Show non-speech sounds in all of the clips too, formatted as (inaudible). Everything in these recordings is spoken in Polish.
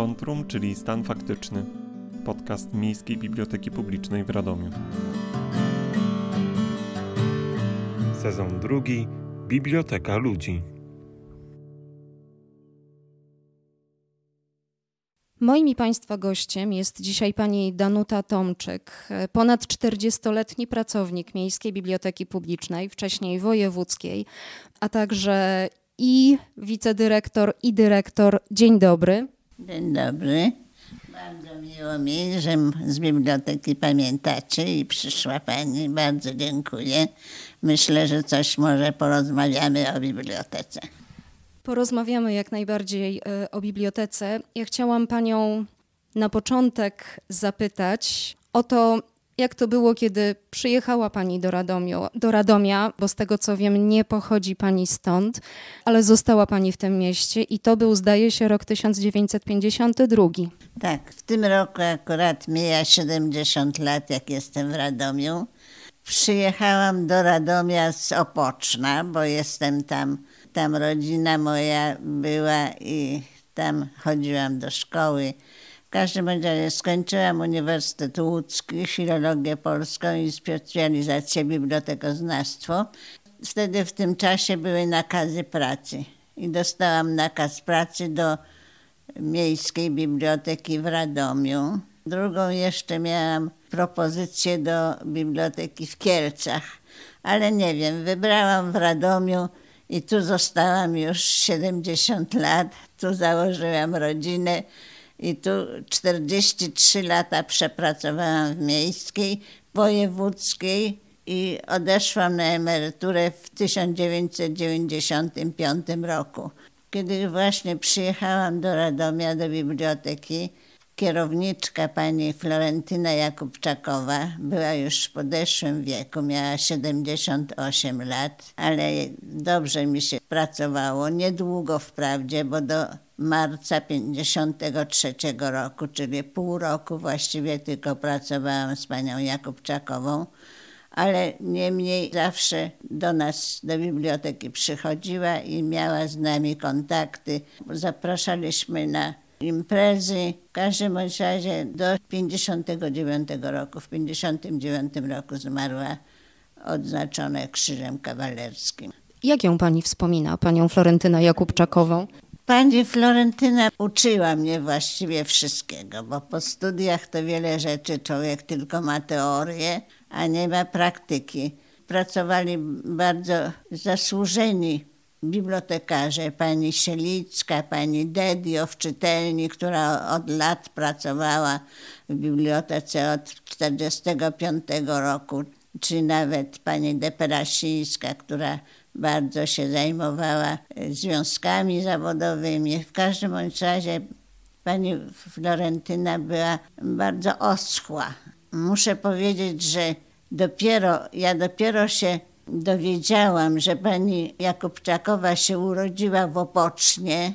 Kontrum, czyli Stan Faktyczny. Podcast Miejskiej Biblioteki Publicznej w Radomiu. Sezon drugi. Biblioteka ludzi. Moim i Państwa gościem jest dzisiaj pani Danuta Tomczyk, ponad 40-letni pracownik Miejskiej Biblioteki Publicznej, wcześniej wojewódzkiej, a także i wicedyrektor, i dyrektor. Dzień dobry. Dzień dobry. Bardzo miło mi, że z biblioteki pamiętacie i przyszła Pani. Bardzo dziękuję. Myślę, że coś może porozmawiamy o bibliotece. Porozmawiamy jak najbardziej e, o bibliotece. Ja chciałam Panią na początek zapytać o to, jak to było, kiedy przyjechała Pani do, Radomiu, do Radomia, bo z tego co wiem, nie pochodzi Pani stąd, ale została Pani w tym mieście i to był, zdaje się, rok 1952. Tak, w tym roku akurat mija 70 lat, jak jestem w Radomiu. Przyjechałam do Radomia z Opoczna, bo jestem tam, tam rodzina moja była i tam chodziłam do szkoły. W każdym razie skończyłam Uniwersytet Łódzki, filologię polską i specjalizację bibliotekoznawstwo. Wtedy w tym czasie były nakazy pracy i dostałam nakaz pracy do Miejskiej Biblioteki w Radomiu. Drugą jeszcze miałam propozycję do biblioteki w Kielcach, ale nie wiem, wybrałam w Radomiu i tu zostałam już 70 lat, tu założyłam rodzinę i tu 43 lata przepracowałam w miejskiej, wojewódzkiej i odeszłam na emeryturę w 1995 roku. Kiedy właśnie przyjechałam do Radomia, do biblioteki, kierowniczka pani Florentyna Jakubczakowa była już w podeszłym wieku, miała 78 lat, ale dobrze mi się pracowało, niedługo wprawdzie, bo do marca 53 roku, czyli pół roku właściwie tylko pracowałam z panią Jakubczakową, ale niemniej zawsze do nas, do biblioteki przychodziła i miała z nami kontakty. Zapraszaliśmy na imprezy. W każdym razie do 59 roku. W 59 roku zmarła odznaczona krzyżem kawalerskim. Jak ją pani wspomina, panią Florentynę Jakubczakową? Pani Florentyna uczyła mnie właściwie wszystkiego, bo po studiach to wiele rzeczy człowiek tylko ma teorię, a nie ma praktyki. Pracowali bardzo zasłużeni bibliotekarze, pani Sielicka, pani Dedio w czytelni, która od lat pracowała w bibliotece od 1945 roku, czy nawet pani Deperasińska, która bardzo się zajmowała związkami zawodowymi. W każdym razie pani Florentyna była bardzo oschła. Muszę powiedzieć, że dopiero, ja dopiero się dowiedziałam, że pani Jakubczakowa się urodziła w Opocznie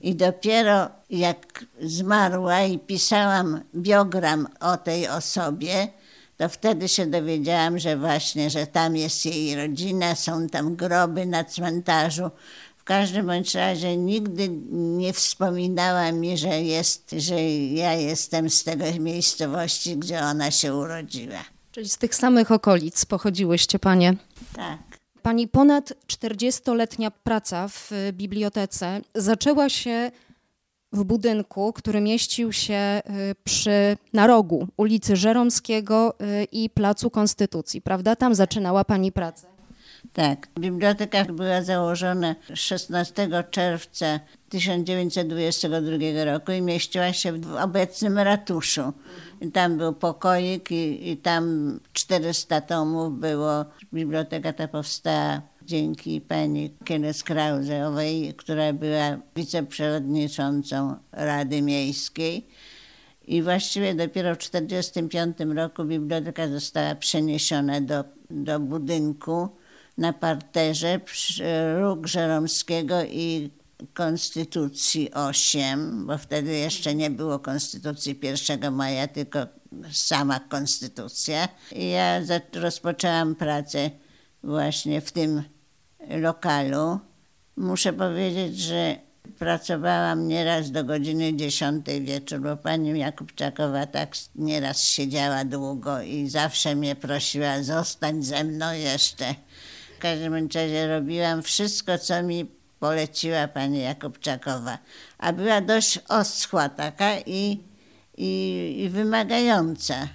i dopiero jak zmarła i pisałam biogram o tej osobie, to wtedy się dowiedziałam, że właśnie, że tam jest jej rodzina, są tam groby na cmentarzu. W każdym bądź razie nigdy nie wspominała mi, że, jest, że ja jestem z tej miejscowości, gdzie ona się urodziła. Czyli z tych samych okolic pochodziłyście panie? Tak. Pani ponad 40-letnia praca w bibliotece zaczęła się w budynku, który mieścił się y, przy, na rogu ulicy Żeromskiego y, i Placu Konstytucji, prawda? Tam zaczynała Pani pracę. Tak. Biblioteka była założona 16 czerwca 1922 roku i mieściła się w obecnym ratuszu. I tam był pokoik i, i tam 400 tomów było. Biblioteka ta powstała dzięki pani Kienes Krauseowej, która była wiceprzewodniczącą Rady Miejskiej. I właściwie dopiero w 1945 roku biblioteka została przeniesiona do, do budynku na parterze róg Żeromskiego i Konstytucji 8, bo wtedy jeszcze nie było Konstytucji 1 maja, tylko sama Konstytucja. I ja rozpoczęłam pracę właśnie w tym lokalu. Muszę powiedzieć, że Pracowałam nieraz do godziny 10 wieczór, bo pani Jakubczakowa tak nieraz siedziała długo i zawsze mnie prosiła zostań ze mną jeszcze. W każdym razie robiłam wszystko, co mi poleciła pani Jakubczakowa. A była dość oschła taka i, i, i wymagająca.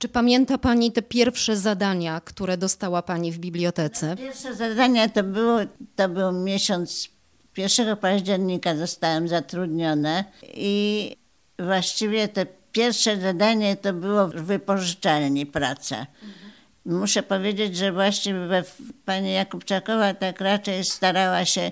Czy pamięta Pani te pierwsze zadania, które dostała Pani w bibliotece? Pierwsze zadanie to było, to był miesiąc 1 października zostałam zatrudniona i właściwie te pierwsze zadanie to było w wypożyczalni praca. Muszę powiedzieć, że właściwie pani Jakubczakowa tak raczej starała się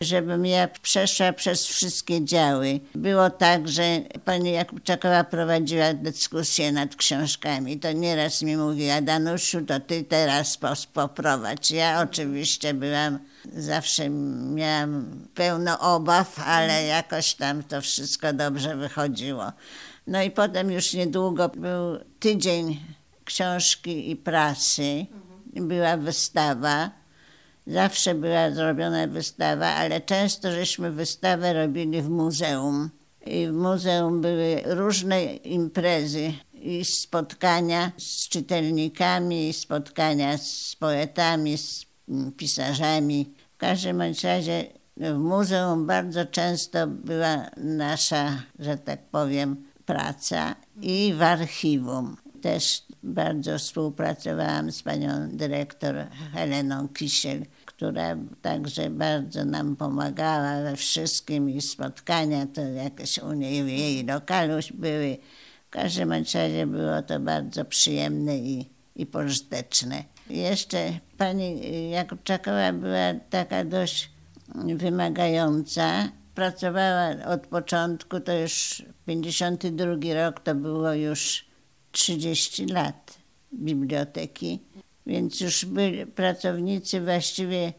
żebym ja przeszła przez wszystkie działy. Było tak, że pani Jakubczakowa prowadziła dyskusję nad książkami. To nieraz mi mówiła, Danusiu, to ty teraz poprowadź. Ja oczywiście byłam, zawsze miałam pełno obaw, ale jakoś tam to wszystko dobrze wychodziło. No i potem już niedługo był tydzień książki i prasy. Była wystawa Zawsze była zrobiona wystawa, ale często żeśmy wystawę robili w muzeum. I w muzeum były różne imprezy i spotkania z czytelnikami, spotkania z poetami, z pisarzami. W każdym razie w muzeum bardzo często była nasza, że tak powiem, praca i w archiwum. Też bardzo współpracowałam z panią dyrektor Heleną Kisiel która także bardzo nam pomagała we wszystkim i spotkania to jakieś u niej w jej lokalu były. W każdym razie było to bardzo przyjemne i, i pożyteczne. Jeszcze pani Jakubczakowa była taka dość wymagająca. Pracowała od początku, to już 52 rok, to było już 30 lat biblioteki więc już byli pracownicy właściwie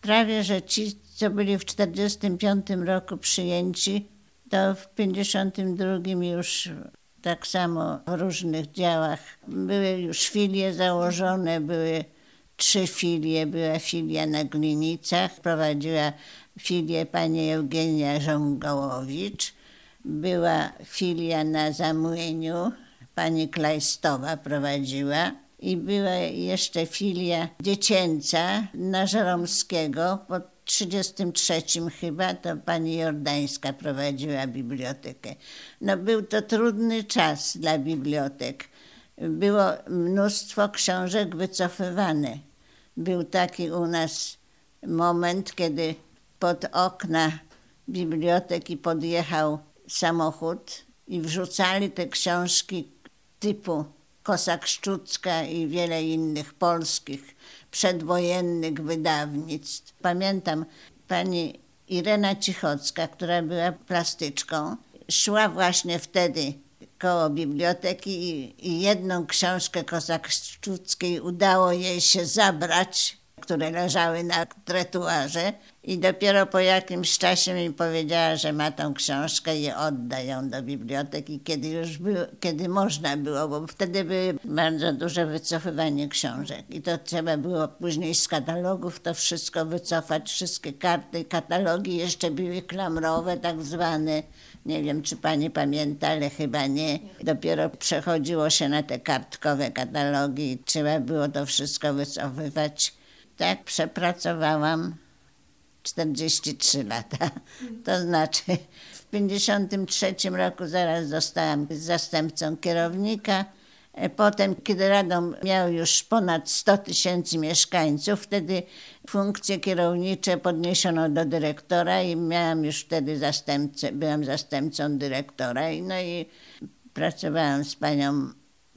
prawie, że ci, co byli w 45 roku przyjęci, to w 52 już tak samo w różnych działach. Były już filie założone, były trzy filie. Była filia na Glinicach, prowadziła filię pani Eugenia Żągołowicz. Była filia na Zamłyniu, pani Klajstowa prowadziła i była jeszcze filia dziecięca na Żeromskiego pod 33 chyba, to pani Jordańska prowadziła bibliotekę. No był to trudny czas dla bibliotek. Było mnóstwo książek wycofywane. Był taki u nas moment, kiedy pod okna biblioteki podjechał samochód i wrzucali te książki typu Kosak Szczucka i wiele innych polskich przedwojennych wydawnictw. Pamiętam pani Irena Cichocka, która była plastyczką, szła właśnie wtedy koło biblioteki i, i jedną książkę Kosak Szczuckiej udało jej się zabrać które leżały na tretuarze i dopiero po jakimś czasie mi powiedziała, że ma tą książkę i odda ją do biblioteki, kiedy już było, kiedy można było, bo wtedy były bardzo duże wycofywanie książek. I to trzeba było później z katalogów to wszystko wycofać, wszystkie karty, katalogi jeszcze były klamrowe tak zwane, nie wiem, czy pani pamięta, ale chyba nie. Dopiero przechodziło się na te kartkowe katalogi i trzeba było to wszystko wycofywać tak przepracowałam 43 lata. To znaczy w 53 roku zaraz zostałam zastępcą kierownika. E, potem, kiedy Radom miał już ponad 100 tysięcy mieszkańców, wtedy funkcje kierownicze podniesiono do dyrektora i miałam już wtedy zastępcę, byłam zastępcą dyrektora. No i pracowałam z panią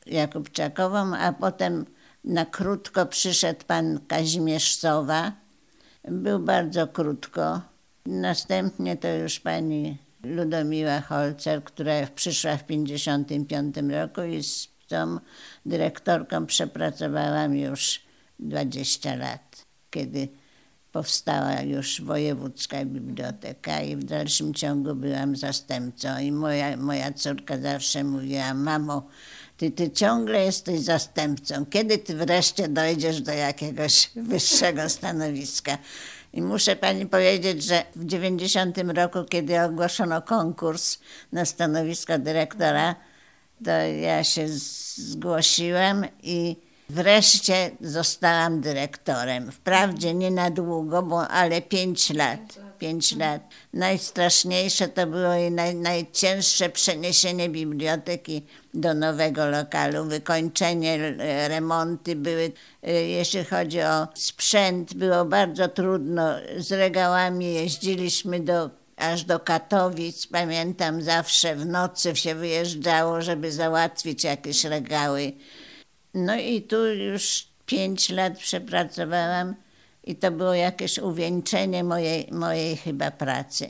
Jakubczakową, a potem na krótko przyszedł pan Kazimierz Sowa. Był bardzo krótko. Następnie to już pani Ludomiła Holcer, która przyszła w 1955 roku i z tą dyrektorką przepracowałam już 20 lat, kiedy powstała już wojewódzka biblioteka i w dalszym ciągu byłam zastępcą. I moja, moja córka zawsze mówiła, mamo, ty, ty ciągle jesteś zastępcą. Kiedy ty wreszcie dojdziesz do jakiegoś wyższego stanowiska? I muszę pani powiedzieć, że w 90 roku, kiedy ogłoszono konkurs na stanowisko dyrektora, to ja się zgłosiłam i wreszcie zostałam dyrektorem. Wprawdzie nie na długo, bo ale pięć lat. Pięć lat. Najstraszniejsze to było i naj, najcięższe przeniesienie biblioteki do nowego lokalu, wykończenie, remonty były, e, jeśli chodzi o sprzęt, było bardzo trudno. Z regałami jeździliśmy do aż do Katowic. Pamiętam, zawsze w nocy się wyjeżdżało, żeby załatwić jakieś regały. No i tu już pięć lat przepracowałam i to było jakieś uwieńczenie mojej, mojej chyba pracy.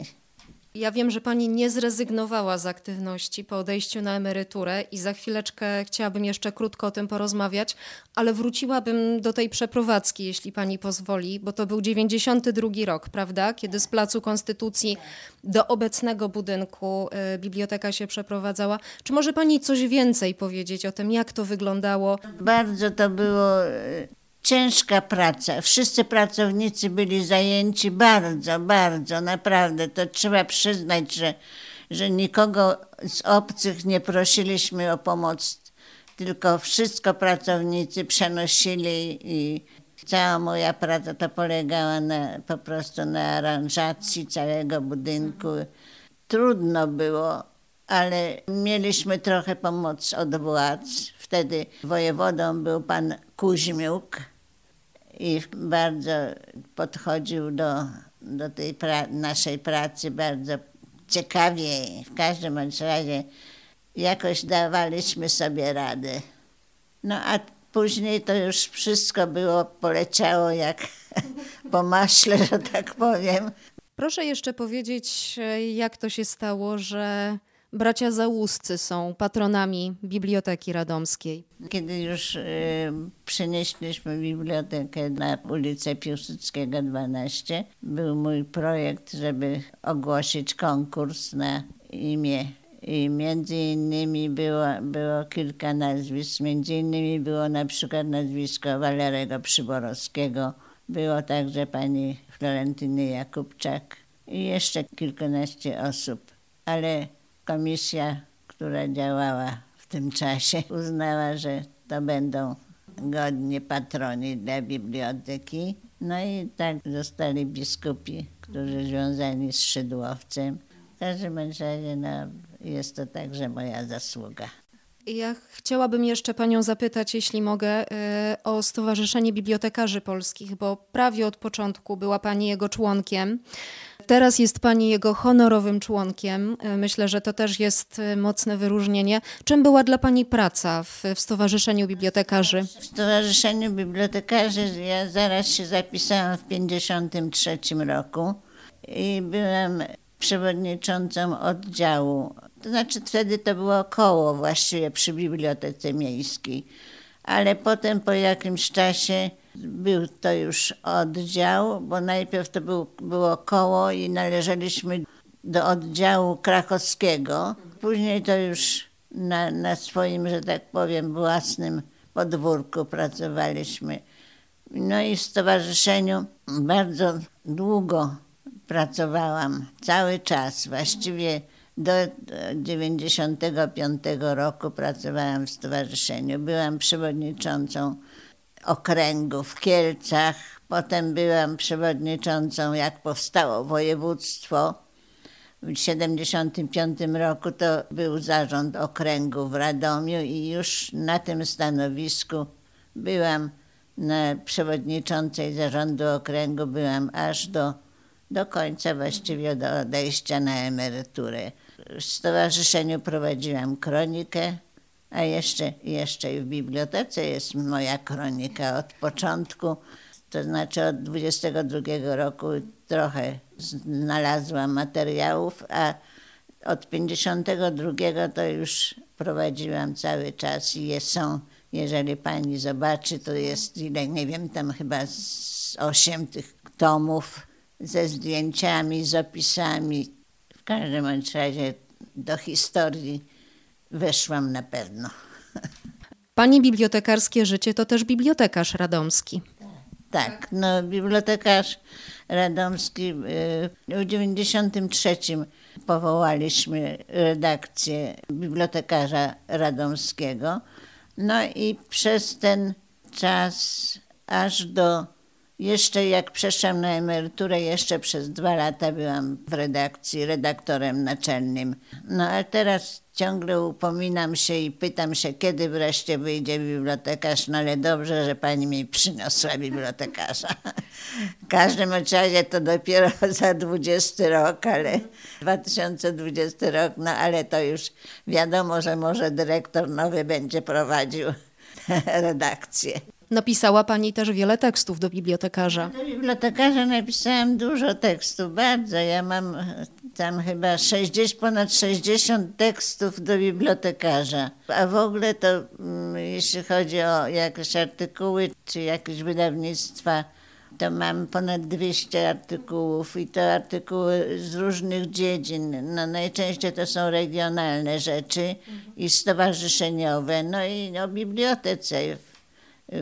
Ja wiem, że pani nie zrezygnowała z aktywności po odejściu na emeryturę i za chwileczkę chciałabym jeszcze krótko o tym porozmawiać, ale wróciłabym do tej przeprowadzki, jeśli pani pozwoli, bo to był 92 rok, prawda? Kiedy z Placu Konstytucji do obecnego budynku y, biblioteka się przeprowadzała. Czy może pani coś więcej powiedzieć o tym, jak to wyglądało? Bardzo to było y, ciężka praca. Wszyscy pracownicy byli zajęci bardzo, bardzo, naprawdę. To trzeba przyznać, że, że nikogo z obcych nie prosiliśmy o pomoc, tylko wszystko pracownicy przenosili i cała moja praca to polegała na, po prostu na aranżacji całego budynku. Trudno było, ale mieliśmy trochę pomoc od władz. Wtedy wojewodą był pan Kuźmiuk, i bardzo podchodził do, do tej pra naszej pracy bardzo ciekawie. W każdym razie jakoś dawaliśmy sobie radę. No a później to już wszystko było, poleciało jak (laughs) po maśle, że tak powiem. Proszę jeszcze powiedzieć, jak to się stało, że Bracia Załuscy są patronami Biblioteki Radomskiej. Kiedy już y, przenieśliśmy bibliotekę na ulicę Piłsudskiego 12, był mój projekt, żeby ogłosić konkurs na imię i między innymi było, było kilka nazwisk. Między innymi było na przykład nazwisko Walerego Przyborowskiego. Było także pani Florentyny Jakubczak i jeszcze kilkanaście osób. Ale komisja, która działała w tym czasie, uznała, że to będą godnie patroni dla biblioteki. No i tak zostali biskupi, którzy związani z Szydłowcem. W każdym razie no, jest to także moja zasługa. Ja chciałabym jeszcze Panią zapytać, jeśli mogę, y, o Stowarzyszenie Bibliotekarzy Polskich, bo prawie od początku była Pani jego członkiem. Teraz jest Pani jego honorowym członkiem. Myślę, że to też jest y, mocne wyróżnienie. Czym była dla Pani praca w, w Stowarzyszeniu Bibliotekarzy? W Stowarzyszeniu Bibliotekarzy ja zaraz się zapisałam w 1953 roku i byłam przewodniczącą oddziału. To znaczy wtedy to było koło właściwie przy Bibliotece Miejskiej. Ale potem po jakimś czasie był to już oddział, bo najpierw to był, było koło i należeliśmy do oddziału krakowskiego. Później to już na, na swoim, że tak powiem, własnym podwórku pracowaliśmy. No i w stowarzyszeniu bardzo długo pracowałam cały czas, właściwie do 95 roku pracowałam w stowarzyszeniu. Byłam przewodniczącą okręgu w Kielcach, potem byłam przewodniczącą, jak powstało województwo. W 1975 roku to był zarząd okręgu w Radomiu i już na tym stanowisku byłam na przewodniczącej zarządu okręgu, byłam aż do do końca, właściwie do odejścia na emeryturę. W stowarzyszeniu prowadziłam kronikę, a jeszcze, jeszcze w bibliotece jest moja kronika od początku, to znaczy od 22 roku trochę znalazłam materiałów, a od 52 to już prowadziłam cały czas i są, jeżeli pani zobaczy, to jest ile, nie wiem, tam chyba z osiem tych tomów ze zdjęciami, z opisami. W każdym razie do historii weszłam na pewno. Pani bibliotekarskie życie to też bibliotekarz radomski. Tak, no bibliotekarz radomski y, w 93 powołaliśmy redakcję bibliotekarza radomskiego. No i przez ten czas aż do jeszcze jak przeszłam na emeryturę, jeszcze przez dwa lata byłam w redakcji, redaktorem naczelnym. No a teraz ciągle upominam się i pytam się, kiedy wreszcie wyjdzie bibliotekarz, no ale dobrze, że pani mi przyniosła bibliotekarza. W każdym razie to dopiero (laughs) za 20 rok, ale 2020 rok, no ale to już wiadomo, że może dyrektor nowy będzie prowadził (laughs) redakcję. Napisała pani też wiele tekstów do bibliotekarza. Do bibliotekarza napisałam dużo tekstów, bardzo. Ja mam tam chyba 60, ponad 60 tekstów do bibliotekarza. A w ogóle to, mm, jeśli chodzi o jakieś artykuły czy jakieś wydawnictwa, to mam ponad 200 artykułów i to artykuły z różnych dziedzin. No, najczęściej to są regionalne rzeczy i stowarzyszeniowe, no i o bibliotece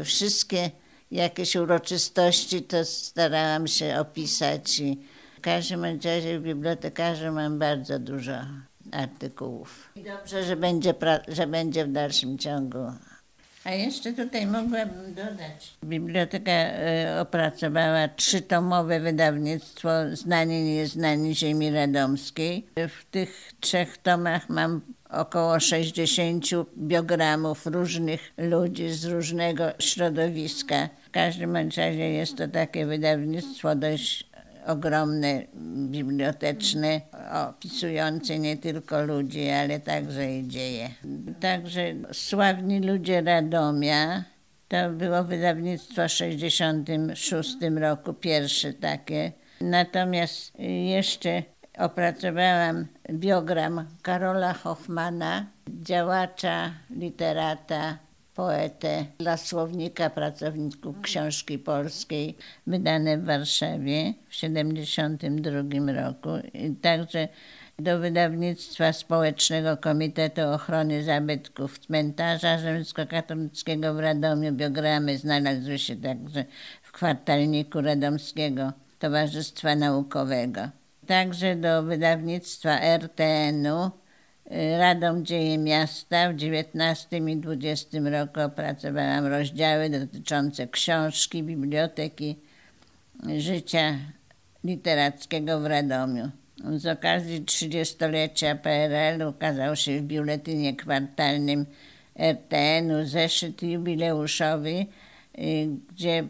wszystkie jakieś uroczystości to starałam się opisać i każdym razie w bibliotekarzu mam bardzo dużo artykułów. I dobrze, że będzie, że będzie w dalszym ciągu. A jeszcze tutaj mogłabym dodać. Biblioteka e, opracowała trzytomowe wydawnictwo Znani Nieznani Ziemi Radomskiej. W tych trzech tomach mam około 60 biogramów różnych ludzi z różnego środowiska. W każdym razie jest to takie wydawnictwo dość ogromne, biblioteczne, opisujące nie tylko ludzi, ale także i dzieje. Także Sławni Ludzie Radomia to było wydawnictwo w 66 roku, pierwsze takie. Natomiast jeszcze opracowałam biogram Karola Hoffmana, działacza, literata, poetę dla słownika pracowników książki polskiej, wydane w Warszawie w 1972 roku. I także do wydawnictwa Społecznego Komitetu Ochrony Zabytków Cmentarza Rzymskokatolickiego w Radomiu biogramy znalazły się także w kwartalniku Radomskiego Towarzystwa Naukowego także do wydawnictwa RTN-u Radom Dzieje Miasta w 19 i 20 roku opracowałam rozdziały dotyczące książki, biblioteki, życia literackiego w Radomiu. Z okazji 30-lecia PRL ukazał się w biuletynie kwartalnym RTN-u zeszyt jubileuszowy, y, gdzie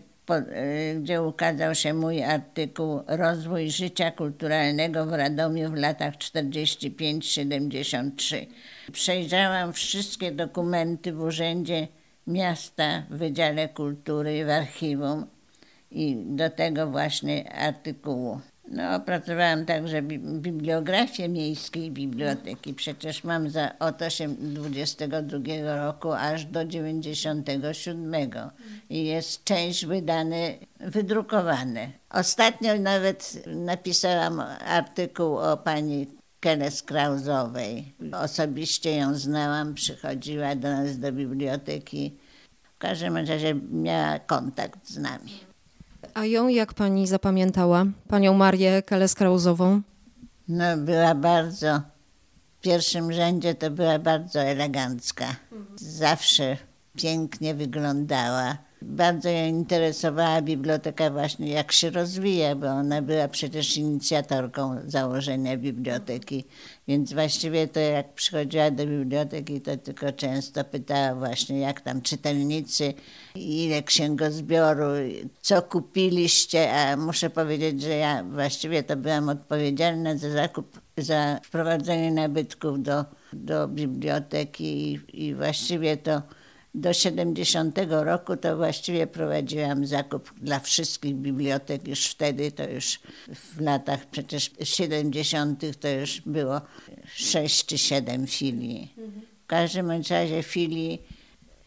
gdzie ukazał się mój artykuł Rozwój życia kulturalnego w Radomiu w latach 45-73. Przejrzałam wszystkie dokumenty w Urzędzie Miasta w Wydziale Kultury w archiwum i do tego właśnie artykułu. No, opracowałam także bibliografię miejskiej biblioteki. Przecież mam za, od 22 roku aż do 97 i jest część wydane, wydrukowane. Ostatnio nawet napisałam artykuł o pani Keles Krauzowej. Osobiście ją znałam, przychodziła do nas do biblioteki. W każdym razie miała kontakt z nami. A ją jak pani zapamiętała? Panią Marię Keles-Krauzową? No, była bardzo, w pierwszym rzędzie to była bardzo elegancka. Zawsze pięknie wyglądała bardzo ją interesowała biblioteka właśnie jak się rozwija, bo ona była przecież inicjatorką założenia biblioteki. Więc właściwie to jak przychodziła do biblioteki, to tylko często pytała właśnie jak tam czytelnicy, ile księgozbioru, co kupiliście, a muszę powiedzieć, że ja właściwie to byłam odpowiedzialna za zakup, za wprowadzenie nabytków do, do biblioteki i, i właściwie to do 70 roku to właściwie prowadziłam zakup dla wszystkich bibliotek. Już wtedy, to już w latach przecież 70. to już było 6 czy 7 filii. W każdym razie filii,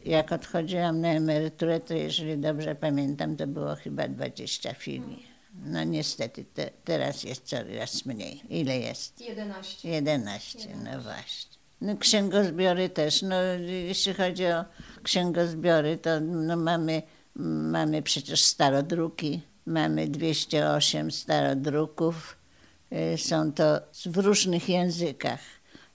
jak odchodziłam na emeryturę, to jeżeli dobrze pamiętam, to było chyba 20 filii. No niestety, te, teraz jest coraz mniej. Ile jest? 11. 11, 11. no właśnie. No, księgozbiory też. No, jeśli chodzi o księgozbiory, to no, mamy Mamy przecież starodruki, mamy 208 starodruków. Y, Są to w różnych językach.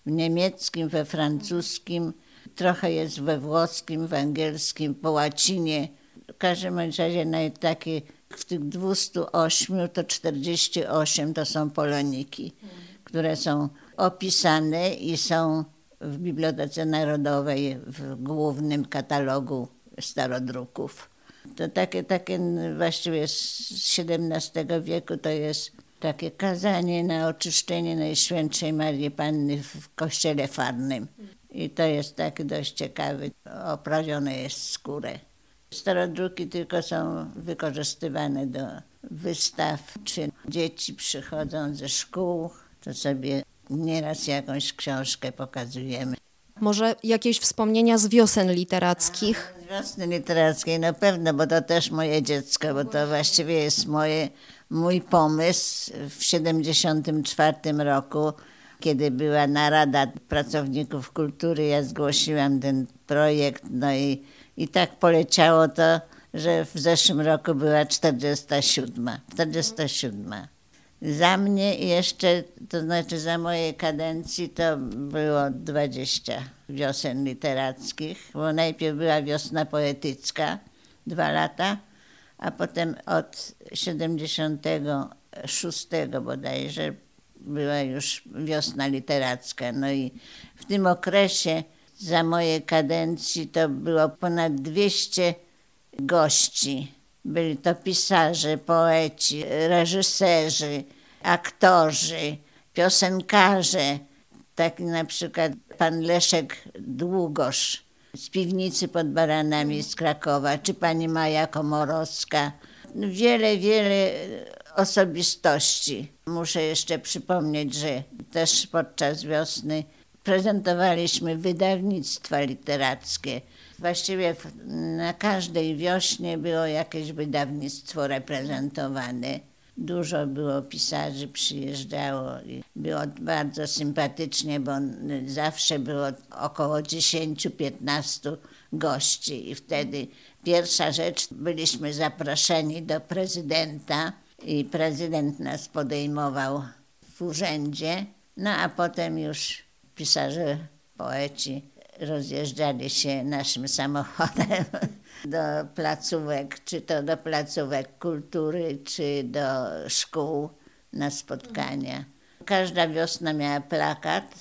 W niemieckim, we francuskim, trochę jest we włoskim, w angielskim, po łacinie. W każdym razie na takie, w tych 208 to 48 to są poloniki, które są opisane i są w Bibliotece Narodowej w głównym katalogu starodruków. To takie, takie właściwie z XVII wieku to jest takie kazanie na oczyszczenie Najświętszej Marii Panny w kościele farnym. I to jest takie dość ciekawe. Oprawione jest skórę. Starodruki tylko są wykorzystywane do wystaw, czy dzieci przychodzą ze szkół, to sobie nieraz jakąś książkę pokazujemy. Może jakieś wspomnienia z wiosen literackich? Z wiosny literackiej na pewno, bo to też moje dziecko, bo to właściwie jest moje, mój pomysł w 1974 roku, kiedy była narada pracowników kultury, ja zgłosiłam ten projekt, no i, i tak poleciało to, że w zeszłym roku była 47. 47. Za mnie jeszcze, to znaczy za mojej kadencji, to było 20 wiosen literackich, bo najpierw była wiosna poetycka, dwa lata, a potem od 76 bodajże była już wiosna literacka. No i w tym okresie za mojej kadencji to było ponad 200 gości. Byli to pisarze, poeci, reżyserzy, aktorzy, piosenkarze. Taki na przykład pan Leszek Długosz z piwnicy pod Baranami z Krakowa, czy pani Maja Komorowska. Wiele, wiele osobistości. Muszę jeszcze przypomnieć, że też podczas wiosny prezentowaliśmy wydawnictwa literackie. Właściwie na każdej wiośnie było jakieś wydawnictwo reprezentowane. Dużo było pisarzy, przyjeżdżało i było bardzo sympatycznie, bo zawsze było około 10-15 gości i wtedy pierwsza rzecz, byliśmy zaproszeni do prezydenta i prezydent nas podejmował w urzędzie, no a potem już pisarze, poeci rozjeżdżali się naszym samochodem (laughs) do placówek, czy to do placówek kultury, czy do szkół na spotkania. Każda wiosna miała plakat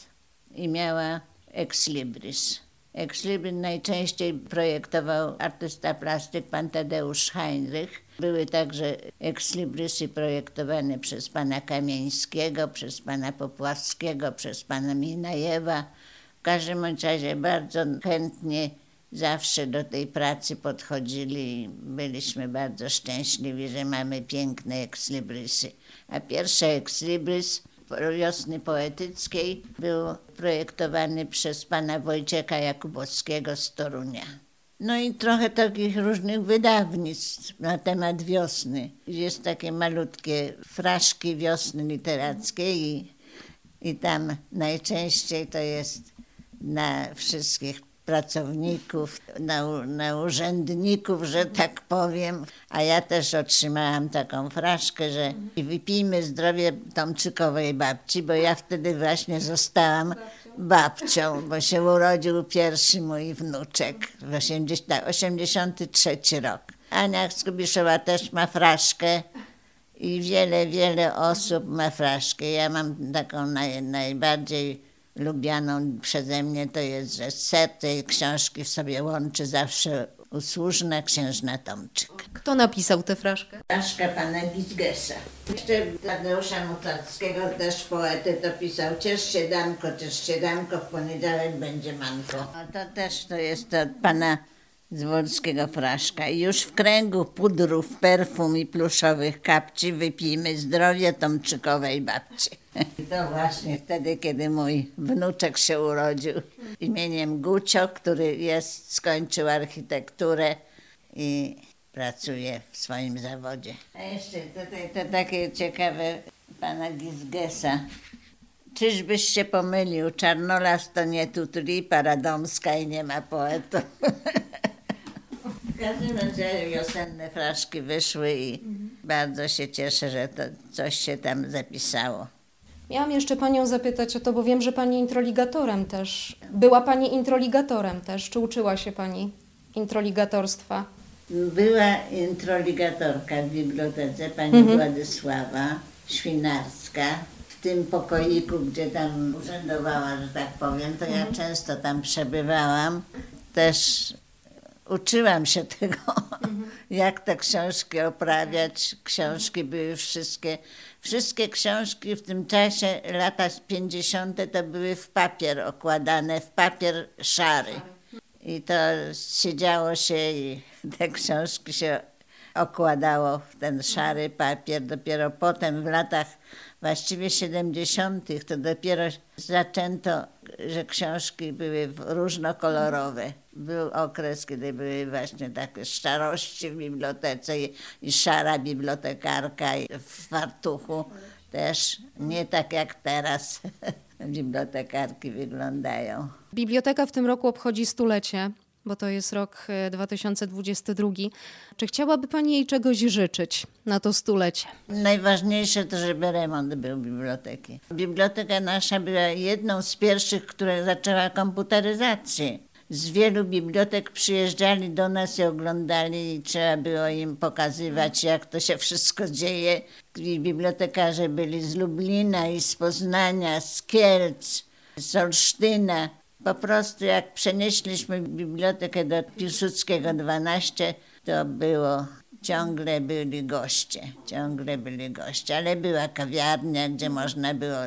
i miała ex libris. Ex libris najczęściej projektował artysta plastyk pan Tadeusz Heinrich. Były także ex librisy projektowane przez pana Kamieńskiego, przez pana Popławskiego, przez pana Minajewa. W każdym razie bardzo chętnie zawsze do tej pracy podchodzili i byliśmy bardzo szczęśliwi, że mamy piękne ekslibrisy. A pierwszy ekslibris wiosny poetyckiej był projektowany przez pana Wojciecha Jakubowskiego z Torunia. No i trochę takich różnych wydawnictw na temat wiosny. Jest takie malutkie fraszki wiosny literackiej i, i tam najczęściej to jest na wszystkich pracowników, na, na, urzędników, że tak powiem. A ja też otrzymałam taką fraszkę, że wypijmy zdrowie Tomczykowej babci, bo ja wtedy właśnie zostałam babcią, bo się urodził pierwszy mój wnuczek w 80, 83 rok. Ania Skubiszowa też ma fraszkę i wiele, wiele osób ma fraszkę. Ja mam taką naj, najbardziej lubianą przeze mnie to jest, że ser tej książki w sobie łączy zawsze usłużna księżna Tomczyk. Kto napisał tę fraszkę? Fraszka pana Gizgesa. Jeszcze Tadeusza Mutarskiego, też poety, to pisał Ciesz się damko, ciesz się damko, w poniedziałek będzie manko. A to też to jest od pana Zwolskiego fraszka. I już w kręgu pudrów, perfum i pluszowych kapci wypijmy zdrowie Tomczykowej babci. (laughs) To właśnie wtedy, kiedy mój wnuczek się urodził imieniem Gucio, który jest, skończył architekturę i pracuje w swoim zawodzie. A jeszcze tutaj to takie ciekawe pana Gizgesa. Czyżbyś się pomylił, Czarnolas to nie Tutli, Paradomska i nie ma poetów. (laughs) Każdym razie wiosenne fraszki wyszły i bardzo się cieszę, że to coś się tam zapisało. Miałam jeszcze panią zapytać o to, bo wiem, że pani introligatorem też. Była pani introligatorem też. Czy uczyła się pani introligatorstwa? Była introligatorka w bibliotece, pani Władysława Świnarska. W tym pokoiku, gdzie tam urzędowała, że tak powiem, to ja często tam przebywałam. Też uczyłam się (laughs) tego, jak te książki oprawiać. Książki były wszystkie, wszystkie książki w tym czasie, lata 50. to były w papier okładane, w papier szary. I to siedziało się i te książki się okładało w ten szary papier. Dopiero potem w latach właściwie 70. to dopiero zaczęto, że książki były różnokolorowe. Był okres, kiedy były właśnie takie szarości w bibliotece i, i szara bibliotekarka i w fartuchu też. Nie tak jak teraz (laughs) bibliotekarki wyglądają. Biblioteka w tym roku obchodzi stulecie, bo to jest rok e, 2022. Czy chciałaby pani jej czegoś życzyć na to stulecie? Najważniejsze to, żeby remont był biblioteki. Biblioteka nasza była jedną z pierwszych, która zaczęła komputeryzację. Z wielu bibliotek przyjeżdżali do nas i oglądali i trzeba było im pokazywać, jak to się wszystko dzieje. I bibliotekarze byli z Lublina i z Poznania, z Kielc, z Olsztyna. Po prostu jak przenieśliśmy bibliotekę do Piłsudskiego 12, to było ciągle byli goście, ciągle byli goście, ale była kawiarnia, gdzie można było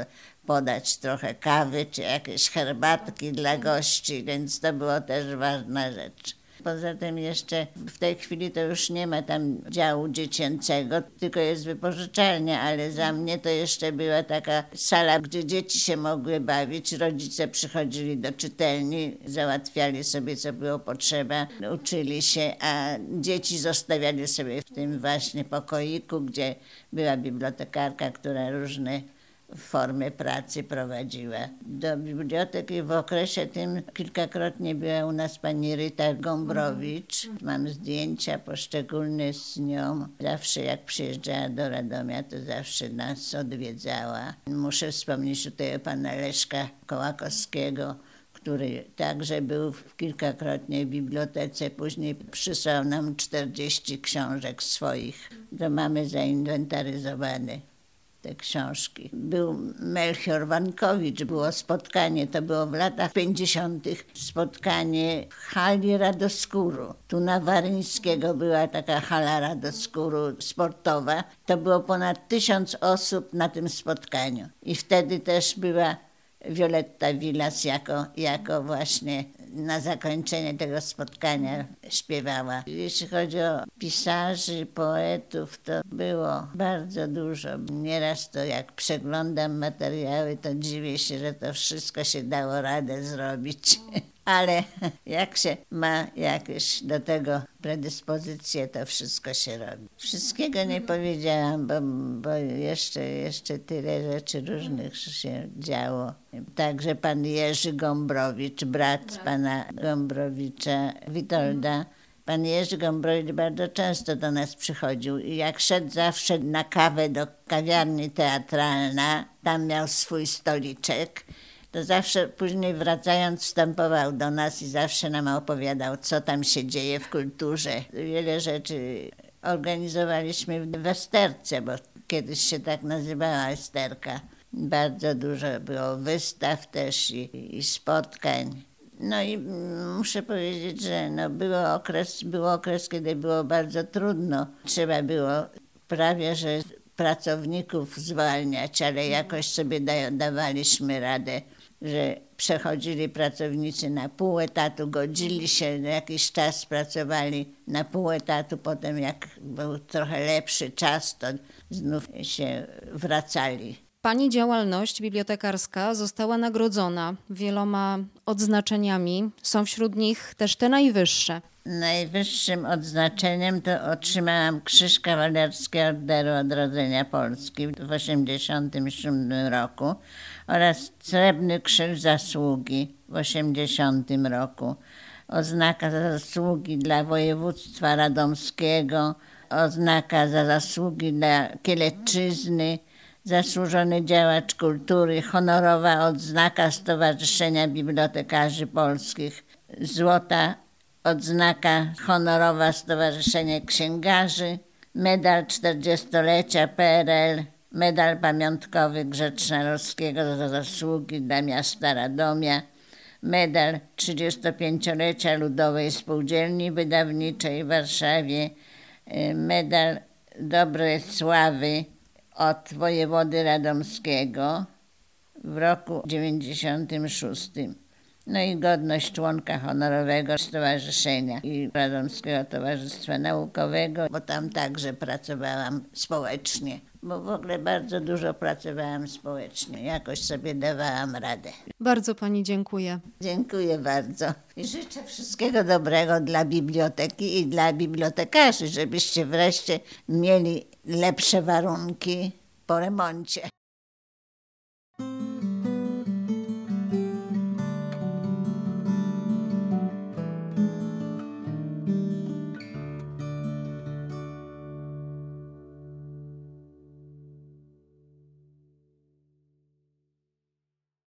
podać trochę kawy czy jakieś herbatki dla gości, więc to było też ważna rzecz. Poza tym jeszcze w tej chwili to już nie ma tam działu dziecięcego, tylko jest wypożyczalnia, ale za mnie to jeszcze była taka sala, gdzie dzieci się mogły bawić. Rodzice przychodzili do czytelni, załatwiali sobie co było potrzeba, uczyli się, a dzieci zostawiali sobie w tym właśnie pokoiku, gdzie była bibliotekarka, która różne formy pracy prowadziła. Do biblioteki w okresie tym kilkakrotnie była u nas pani Ryta Gombrowicz. Mam zdjęcia poszczególne z nią. Zawsze jak przyjeżdżała do Radomia, to zawsze nas odwiedzała. Muszę wspomnieć tutaj o pana Leszka Kołakowskiego, który także był kilkakrotnie w bibliotece, później przysłał nam 40 książek swoich. To mamy zainwentaryzowane te książki. Był Melchior Wankowicz, było spotkanie, to było w latach 50. spotkanie w hali Radoskuru. Tu na Waryńskiego była taka hala Radoskuru sportowa. To było ponad tysiąc osób na tym spotkaniu. I wtedy też była Violetta Villas jako, jako właśnie na zakończenie tego spotkania śpiewała. Jeśli chodzi o pisarzy, poetów, to było bardzo dużo. Nieraz to jak przeglądam materiały, to dziwię się, że to wszystko się dało radę zrobić. Ale (laughs) jak się ma jakieś do tego predyspozycje, to wszystko się robi. Wszystkiego nie powiedziałam, bo, bo jeszcze, jeszcze tyle rzeczy różnych się działo. Także pan Jerzy Gombrowicz, brat pana Gombrowicza, Witolda, Pan Jerzy Gombrowicz bardzo często do nas przychodził i jak szedł zawsze na kawę do kawiarni teatralna, tam miał swój stoliczek, to zawsze później wracając wstępował do nas i zawsze nam opowiadał, co tam się dzieje w kulturze. Wiele rzeczy organizowaliśmy w Westerce, bo kiedyś się tak nazywała Esterka. Bardzo dużo było wystaw też i, i spotkań. No i muszę powiedzieć, że no był, okres, był okres, kiedy było bardzo trudno. Trzeba było prawie, że pracowników zwalniać, ale jakoś sobie da, dawaliśmy radę, że przechodzili pracownicy na pół etatu, godzili się, na jakiś czas pracowali na pół etatu, potem jak był trochę lepszy czas, to znów się wracali. Pani działalność bibliotekarska została nagrodzona wieloma odznaczeniami. Są wśród nich też te najwyższe. Najwyższym odznaczeniem to otrzymałam Krzyż Kawalerski Orderu Odrodzenia Polski w 1987 roku oraz Srebrny Krzyż Zasługi w 1980 roku. oznaka za zasługi dla województwa radomskiego, oznaka za zasługi dla Kielecczyzny, zasłużony działacz kultury, honorowa odznaka Stowarzyszenia Bibliotekarzy Polskich, złota odznaka honorowa Stowarzyszenia Księgarzy, medal 40-lecia PRL, medal pamiątkowy Grzecznorowskiego za zasługi dla miasta Radomia, medal 35-lecia Ludowej Spółdzielni Wydawniczej w Warszawie, y, medal dobrej sławy od wojewody radomskiego w roku 96. No i godność członka honorowego Stowarzyszenia i Radomskiego Towarzystwa Naukowego, bo tam także pracowałam społecznie, bo w ogóle bardzo dużo pracowałam społecznie. Jakoś sobie dawałam radę. Bardzo pani dziękuję. Dziękuję bardzo. I życzę wszystkiego dobrego dla biblioteki i dla bibliotekarzy, żebyście wreszcie mieli lepsze warunki po remoncie.